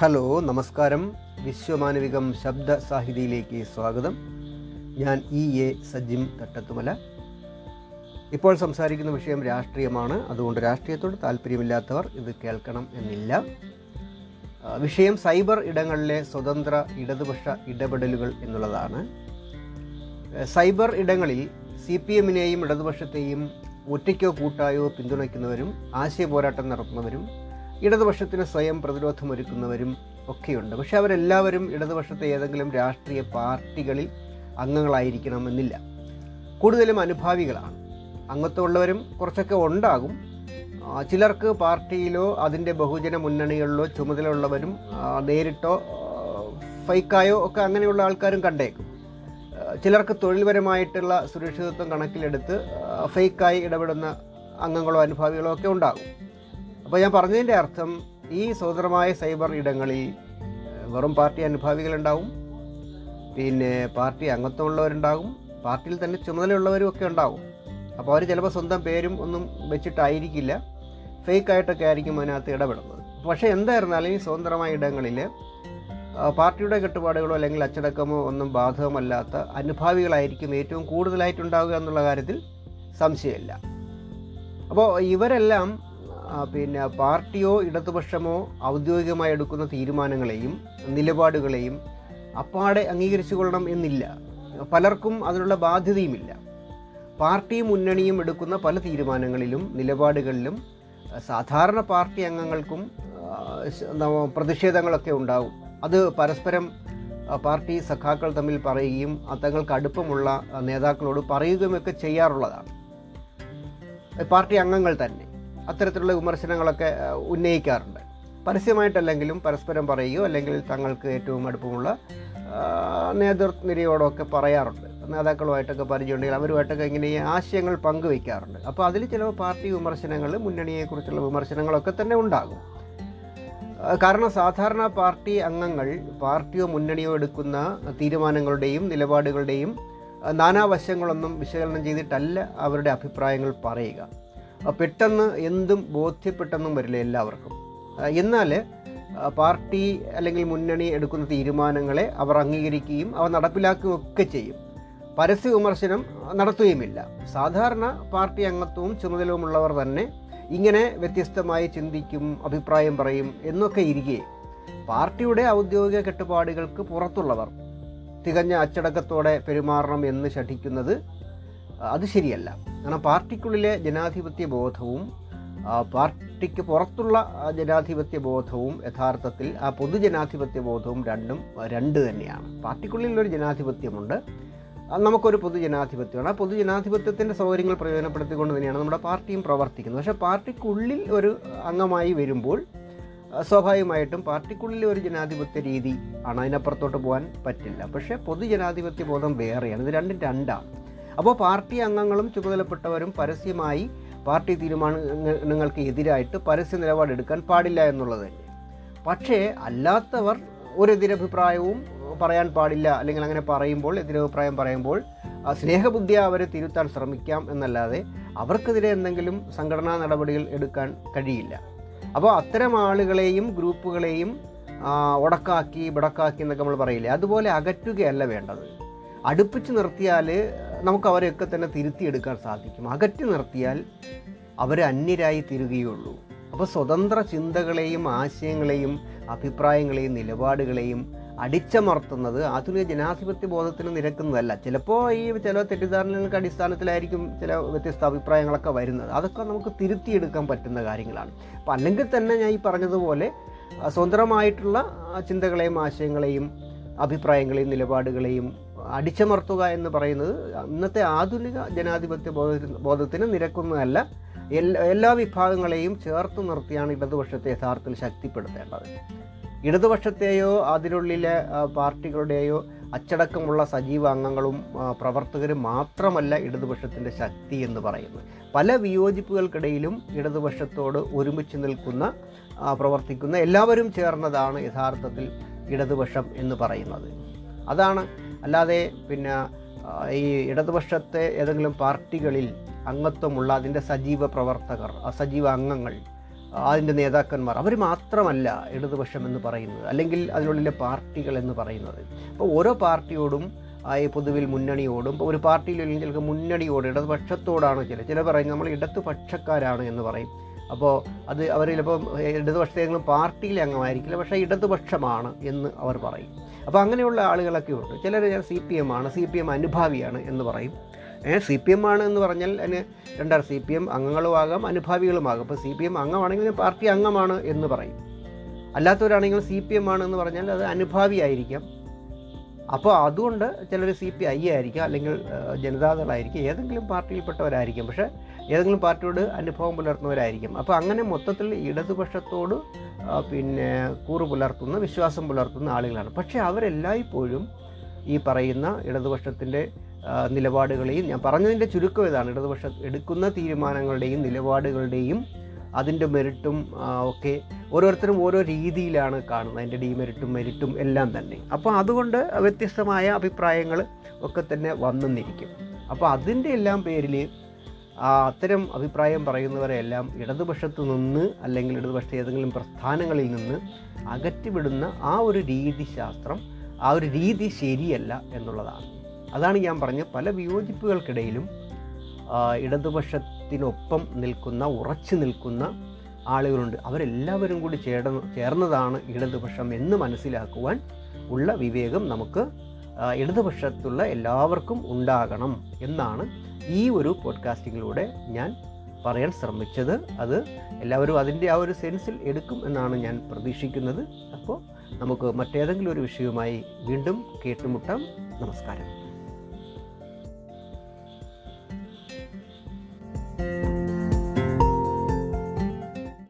Hello നമസ്കാരം. വിശ്വമാനവികം ശബ്ദ സാഹിതിയിലേക്ക് സ്വാഗതം. ഞാൻ ഇ എ സജിം തട്ടത്തുമല. ഇപ്പോൾ സംസാരിക്കുന്ന വിഷയം രാഷ്ട്രീയമാണ്. അതുകൊണ്ട് രാഷ്ട്രീയത്തോട് താല്പര്യമില്ലാത്തവർ ഇത് കേൾക്കണം എന്നില്ല. വിഷയം സൈബർ ഇടങ്ങളിലെ സ്വതന്ത്ര ഇടതുപക്ഷ ഇടപെടലുകൾ എന്നുള്ളതാണ്. സൈബർ ഇടങ്ങളിൽ സി പി എമ്മിനെയും ഇടതുപക്ഷത്തെയും ഒറ്റയ്ക്കോ കൂട്ടായോ പിന്തുണയ്ക്കുന്നവരും ആശയ പോരാട്ടം നടത്തുന്നവരും ഇടതുപക്ഷത്തിന് സ്വയം പ്രതിരോധമൊരുക്കുന്നവരും ഒക്കെയുണ്ട്. പക്ഷെ അവരെല്ലാവരും ഇടതുപക്ഷത്തെ ഏതെങ്കിലും രാഷ്ട്രീയ പാർട്ടികളിൽ അംഗങ്ങളായിരിക്കണമെന്നില്ല. കൂടുതലും അനുഭാവികളാണ്. അംഗത്വമുള്ളവരും കുറച്ചൊക്കെ ഉണ്ടാകും. ചിലർക്ക് പാർട്ടിയിലോ അതിന്റെ ബഹുജന മുന്നണികളിലോ ചുമതലയുള്ളവരും നേരിട്ടോ ഫൈക്കായോ ഒക്കെ അങ്ങനെയുള്ള ആൾക്കാരും കണ്ടേക്കും. ചിലർക്ക് തൊഴിൽപരമായിട്ടുള്ള സുരക്ഷിതത്വം കണക്കിലെടുത്ത് ഫേക്കായി ഇടപെടുന്ന അംഗങ്ങളോ അനുഭാവികളോ ഒക്കെ ഉണ്ടാകും. അപ്പോൾ ഞാൻ പറഞ്ഞതിന്റെ അർത്ഥം ഈ സ്വതന്ത്രമായ സൈബർ ഇടങ്ങളിൽ വെറും പാർട്ടി അനുഭാവികളുണ്ടാവും പിന്നെ പാർട്ടി അംഗത്വമുള്ളവരുണ്ടാകും പാർട്ടിയിൽ തന്നെ ചുമതലയുള്ളവരും ഒക്കെ ഉണ്ടാവും. അപ്പോൾ അവർ ചിലപ്പോൾ സ്വന്തം പേരും ഒന്നും വെച്ചിട്ടായിരിക്കില്ല. ഫേക്കായിട്ടൊക്കെ ആയിരിക്കും അതിനകത്ത് ഇടപെടുന്നത്. പക്ഷേ എന്തായിരുന്നാലും ഈ സ്വതന്ത്രമായ ഇടങ്ങളിൽ പാർട്ടിയുടെ കെട്ടുപാടുകളോ അല്ലെങ്കിൽ അച്ചടക്കമോ ഒന്നും ബാധകമല്ലാത്ത അനുഭാവികളായിരിക്കും ഏറ്റവും കൂടുതലായിട്ടുണ്ടാവുക എന്നുള്ള കാര്യത്തിൽ സംശയമില്ല. അപ്പോൾ ഇവരെല്ലാം പിന്നെ പാർട്ടിയോ ഇടതുപക്ഷമോ ഔദ്യോഗികമായി എടുക്കുന്ന തീരുമാനങ്ങളെയും നിലപാടുകളെയും അപ്പാടെ അംഗീകരിച്ചു കൊള്ളണം എന്നില്ല. പലർക്കും അതിനുള്ള ബാധ്യതയുമില്ല. പാർട്ടി മുന്നണിയും എടുക്കുന്ന പല തീരുമാനങ്ങളിലും നിലപാടുകളിലും സാധാരണ പാർട്ടി അംഗങ്ങൾക്കും പ്രതിഷേധങ്ങളൊക്കെ ഉണ്ടാവും. അത് പരസ്പരം പാർട്ടി സഖാക്കൾ തമ്മിൽ പറയുകയും തങ്ങൾക്ക് അടുപ്പമുള്ള നേതാക്കളോട് പറയുകയുമൊക്കെ ചെയ്യാറുള്ളതാണ്. പാർട്ടി അംഗങ്ങൾ തന്നെ. അത്തരത്തിലുള്ള വിമർശനങ്ങളൊക്കെ ഉന്നയിക്കാറുണ്ട്. പരസ്യമായിട്ടല്ലെങ്കിലും പരസ്പരം പറയുകയോ അല്ലെങ്കിൽ തങ്ങൾക്ക് ഏറ്റവും അടുപ്പമുള്ള നേതൃനിരയോടൊക്കെ പറയാറുണ്ട്. നേതാക്കളുമായിട്ടൊക്കെ പരിചയമുണ്ടെങ്കിൽ അവരുമായിട്ടൊക്കെ ഇങ്ങനെ ഈ ആശയങ്ങൾ പങ്കുവയ്ക്കാറുണ്ട് അപ്പോൾ അതിൽ ചില പാർട്ടി വിമർശനങ്ങൾ മുന്നണിയെക്കുറിച്ചുള്ള വിമർശനങ്ങളൊക്കെ തന്നെ ഉണ്ടാകും. കാരണം സാധാരണ പാർട്ടി അംഗങ്ങൾ പാർട്ടിയോ മുന്നണിയോ എടുക്കുന്ന തീരുമാനങ്ങളുടെയും നിലപാടുകളുടെയും നാനാവശങ്ങളൊന്നും വിശകലനം ചെയ്തിട്ടല്ല അവരുടെ അഭിപ്രായങ്ങൾ പറയുക. പെട്ടെന്ന് എന്തും ബോധ്യപ്പെട്ടെന്നും വരില്ല എല്ലാവർക്കും. എന്നാൽ പാർട്ടി അല്ലെങ്കിൽ മുന്നണി എടുക്കുന്ന തീരുമാനങ്ങളെ അവർ അംഗീകരിക്കുകയും അവ നടപ്പിലാക്കുകയും ഒക്കെ ചെയ്യും. പരസ്യ വിമർശനം നടത്തുകയുമില്ല. സാധാരണ പാർട്ടി അംഗത്വവും ചുമതലവുമുള്ളവർ തന്നെ ഇങ്ങനെ വ്യത്യസ്തമായി ചിന്തിക്കും അഭിപ്രായം പറയും എന്നൊക്കെ ഇരിക്കെ പാർട്ടിയുടെ ഔദ്യോഗിക കെട്ടുപാടുകൾക്ക് പുറത്തുള്ളവർ തികഞ്ഞ അച്ചടക്കത്തോടെ പെരുമാറണം എന്ന് ശഠിക്കുന്നത് അത് ശരിയല്ല. കാരണം പാർട്ടിക്കുള്ളിലെ ജനാധിപത്യ ബോധവും പാർട്ടിക്ക് പുറത്തുള്ള ജനാധിപത്യ ബോധവും യഥാർത്ഥത്തിൽ ആ പൊതുജനാധിപത്യ ബോധവും രണ്ടും രണ്ട് തന്നെയാണ്. പാർട്ടിക്കുള്ളിലൊരു ജനാധിപത്യമുണ്ട്. നമുക്കൊരു പൊതുജനാധിപത്യമാണ് ആ പൊതുജനാധിപത്യത്തിന്റെ സൗകര്യങ്ങൾ പ്രയോജനപ്പെടുത്തിക്കൊണ്ട് തന്നെയാണ് നമ്മുടെ പാർട്ടിയും പ്രവർത്തിക്കുന്നത്. പക്ഷേ പാർട്ടിക്കുള്ളിൽ ഒരു അംഗമായി വരുമ്പോൾ സ്വാഭാവികമായിട്ടും പാർട്ടിക്കുള്ളിൽ ഒരു ജനാധിപത്യ രീതി ആണ് അതിനപ്പുറത്തോട്ട് പോകാൻ പറ്റില്ല. പക്ഷേ പൊതുജനാധിപത്യ ബോധം വേറെയാണ്. ഇത് രണ്ടും രണ്ടാണ്. അപ്പോൾ പാർട്ടി അംഗങ്ങളും ചുമതലപ്പെട്ടവരും പരസ്യമായി പാർട്ടി തീരുമാനങ്ങൾക്ക് എതിരായിട്ട് പരസ്യ നിലപാടെടുക്കാൻ പാടില്ല എന്നുള്ളത് തന്നെ. പക്ഷേ അല്ലാത്തവർ ഒരു എതിരഭിപ്രായവും പറയാൻ പാടില്ല അല്ലെങ്കിൽ അങ്ങനെ പറയുമ്പോൾ എതിരഭിപ്രായം പറയുമ്പോൾ സ്നേഹബുദ്ധി അവരെ തിരുത്താൻ ശ്രമിക്കാം എന്നല്ലാതെ അവർക്കെതിരെ എന്തെങ്കിലും സംഘടനാ നടപടികൾ എടുക്കാൻ കഴിയില്ല. അപ്പോൾ അത്തരം ആളുകളെയും ഗ്രൂപ്പുകളെയും ഉടക്കാക്കി ബിടക്കാക്കി എന്നൊക്കെ നമ്മൾ പറയില്ലേ? അതുപോലെ അകറ്റുകയല്ല വേണ്ടത്. അടുപ്പിച്ച് നിർത്തിയാൽ നമുക്ക് അവരെയൊക്കെ തന്നെ തിരുത്തിയെടുക്കാൻ സാധിക്കും. അകറ്റി നിർത്തിയാൽ അവർ അന്യരായി തീരുകയുള്ളൂ. അപ്പോൾ സ്വതന്ത്ര ചിന്തകളെയും ആശയങ്ങളെയും അഭിപ്രായങ്ങളെയും നിലപാടുകളെയും അടിച്ചമർത്തുന്നത് ആധുനിക ജനാധിപത്യ ബോധത്തിന് നിരക്കുന്നതല്ല. ചിലപ്പോൾ ഈ ചില തെറ്റിദ്ധാരണകൾക്ക് അടിസ്ഥാനത്തിലായിരിക്കും ചില വ്യത്യസ്ത അഭിപ്രായങ്ങളൊക്കെ വരുന്നത്. അതൊക്കെ നമുക്ക് തിരുത്തിയെടുക്കാൻ പറ്റുന്ന കാര്യങ്ങളാണ്. അപ്പം അല്ലെങ്കിൽ തന്നെ ഞാൻ ഈ പറഞ്ഞതുപോലെ സ്വതന്ത്രമായിട്ടുള്ള ചിന്തകളെയും ആശയങ്ങളെയും അഭിപ്രായങ്ങളെയും നിലപാടുകളെയും അടിച്ചമർത്തുക എന്ന് പറയുന്നത് ഇന്നത്തെ ആധുനിക ജനാധിപത്യ ബോധ ബോധത്തിന് നിരക്കുന്നതല്ല. എല്ലാ എല്ലാ വിഭാഗങ്ങളെയും ചേർത്ത് നിർത്തിയാണ് ഇടതുപക്ഷത്തെ യഥാർത്ഥത്തിൽ ശക്തിപ്പെടുത്തേണ്ടത്. ഇടതുപക്ഷത്തെയോ അതിനുള്ളിലെ പാർട്ടികളുടെയോ അച്ചടക്കമുള്ള സജീവ അംഗങ്ങളും പ്രവർത്തകരും മാത്രമല്ല ഇടതുപക്ഷത്തിന്റെ ശക്തി എന്ന് പറയുന്നത്. പല വിയോജിപ്പുകൾക്കിടയിലും ഇടതുപക്ഷത്തോട് ഒരുമിച്ച് നിൽക്കുന്ന പ്രവർത്തിക്കുന്ന എല്ലാവരും ചേർന്നതാണ് യഥാർത്ഥത്തിൽ ഇടതുപക്ഷം എന്ന് പറയുന്നത്. അതാണ് അല്ലാതെ പിന്നെ ഈ ഇടതുപക്ഷത്തെ ഏതെങ്കിലും പാർട്ടികളിൽ അംഗത്വമുള്ള അതിന്റെ സജീവ പ്രവർത്തകർ സജീവ അംഗങ്ങൾ അതിന്റെ നേതാക്കന്മാർ അവർ മാത്രമല്ല ഇടതുപക്ഷം എന്ന് പറയുന്നത്. അല്ലെങ്കിൽ അതിനുള്ളിലെ പാർട്ടികൾ എന്ന് പറയുന്നത്. അപ്പോൾ ഓരോ പാർട്ടിയോടും ഈ പൊതുവിൽ മുന്നണിയോടും ഇപ്പോൾ ഒരു പാർട്ടിയിലില്ലെങ്കിൽ ചിലർക്ക് മുന്നണിയോട് ഇടതുപക്ഷത്തോടാണ് ചില ചില പറയും നമ്മൾ ഇടതുപക്ഷക്കാരാണ് എന്ന് പറയും. അപ്പോൾ അത് അവർ ചിലപ്പോൾ ഇടതുപക്ഷത്തെങ്കിലും പാർട്ടിയിലെ അംഗമായിരിക്കില്ല പക്ഷേ ഇടതുപക്ഷമാണ് എന്ന് അവർ പറയും. അപ്പോൾ അങ്ങനെയുള്ള ആളുകളൊക്കെ ഉണ്ട്. ചിലർ ഞാൻ സി പി എം ആണ് സി പി എം അനുഭാവിയാണ് എന്ന് പറയും. സി പി എം ആണ് എന്ന് പറഞ്ഞാൽ അതിന് രണ്ടാർ സി പി എം അംഗങ്ങളുമാകാം അനുഭാവികളുമാകാം. അപ്പോൾ സി പി എം അംഗമാണെങ്കിൽ പാർട്ടി അംഗമാണ് എന്ന് പറയും. അല്ലാത്തവരാണെങ്കിൽ സി പി എം ആണ് എന്ന് പറഞ്ഞാൽ അത് അനുഭാവിയായിരിക്കാം അപ്പോൾ അതുകൊണ്ട് ചിലർ സി പി ഐ ആയിരിക്കാം അല്ലെങ്കിൽ ജനതാദളായിരിക്കും ഏതെങ്കിലും പാർട്ടിയിൽപ്പെട്ടവരായിരിക്കും. പക്ഷേ ഏതെങ്കിലും പാർട്ടിയോട് അനുഭവം പുലർത്തുന്നവരായിരിക്കും. അപ്പോൾ അങ്ങനെ മൊത്തത്തിൽ ഇടതുപക്ഷത്തോട് പിന്നെ കൂറ് പുലർത്തുന്ന വിശ്വാസം പുലർത്തുന്ന ആളുകളാണ്. പക്ഷേ അവരെല്ലായ്പ്പോഴും ഈ പറയുന്ന ഇടതുപക്ഷത്തിന്റെ നിലപാടുകളെയും ഞാൻ പറഞ്ഞതിന്റെ ചുരുക്കം ഇതാണ്. ഇടതുപക്ഷം എടുക്കുന്ന തീരുമാനങ്ങളുടെയും നിലപാടുകളുടെയും അതിന്റെ മെറിറ്റും ഒക്കെ ഓരോരുത്തരും ഓരോ രീതിയിലാണ് കാണുന്നത്. അതിന്റെ ഡിമെറിറ്റും മെറിറ്റും എല്ലാം തന്നെ. അപ്പോൾ അതുകൊണ്ട് വ്യത്യസ്തമായ അഭിപ്രായങ്ങൾ ഒക്കെ തന്നെ വന്നെന്നിരിക്കും അപ്പോൾ അതിന്റെ എല്ലാം പേരിൽ അത്തരം അഭിപ്രായം പറയുന്നവരെല്ലാം ഇടതുപക്ഷത്ത് നിന്ന് അല്ലെങ്കിൽ ഇടതുപക്ഷ ഏതെങ്കിലും പ്രസ്ഥാനങ്ങളിൽ നിന്ന് അകറ്റിവിടുന്ന ആ ഒരു രീതിശാസ്ത്രം ആ ഒരു രീതി ശരിയല്ല എന്നുള്ളതാണ്. അതാണ് ഞാൻ പറഞ്ഞത്. പല വിയോജിപ്പുകൾക്കിടയിലും ആ, ഇടതുപക്ഷത്തിനൊപ്പം നിൽക്കുന്ന ഉറച്ചു നിൽക്കുന്ന ആളുകളുണ്ട്. അവരെല്ലാവരും കൂടി ചേർന്ന് ചേർന്നതാണ് ഇടതുപക്ഷം എന്ന് മനസ്സിലാക്കുവാൻ ഉള്ള വിവേകം നമുക്ക് ഇടതുപക്ഷത്തുള്ള എല്ലാവർക്കും ഉണ്ടാകണം എന്നാണ് ഈ ഒരു പോഡ്കാസ്റ്റിങ്ങിലൂടെ ഞാൻ പറയാൻ ശ്രമിച്ചത്. അത് എല്ലാവരും അതിന്റെ ആ ഒരു സെൻസിൽ എടുക്കും എന്നാണ് ഞാൻ പ്രതീക്ഷിക്കുന്നത്. അപ്പോൾ നമുക്ക് മറ്റേതെങ്കിലും ഒരു വിഷയവുമായി വീണ്ടും കേട്ടുമുട്ടാം. നമസ്കാരം.